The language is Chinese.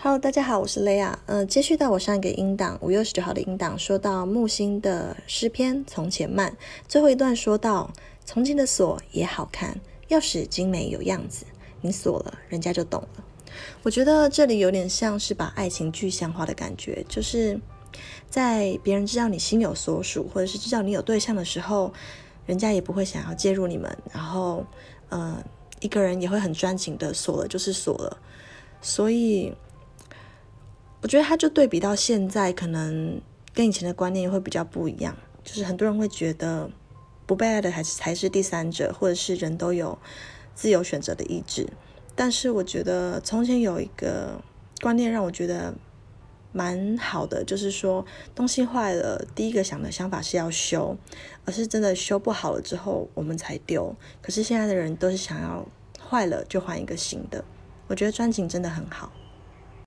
Hello，大家好，我是雷亚。嗯，接续到我上一个音档五月十九号的音档，说到木星的诗篇《从前慢》，最后一段说到从前的锁也好看，钥匙精美有样子，你锁了，人家就懂了。我觉得这里有点像是把爱情具象化的感觉，就是在别人知道你心有所属，或者是知道你有对象的时候，人家也不会想要介入你们，然后，呃，一个人也会很专情的锁了就是锁了，所以。我觉得他就对比到现在，可能跟以前的观念会比较不一样。就是很多人会觉得不被爱的还是才是第三者，或者是人都有自由选择的意志。但是我觉得从前有一个观念让我觉得蛮好的，就是说东西坏了，第一个想的想法是要修，而是真的修不好了之后我们才丢。可是现在的人都是想要坏了就换一个新的。我觉得专情真的很好。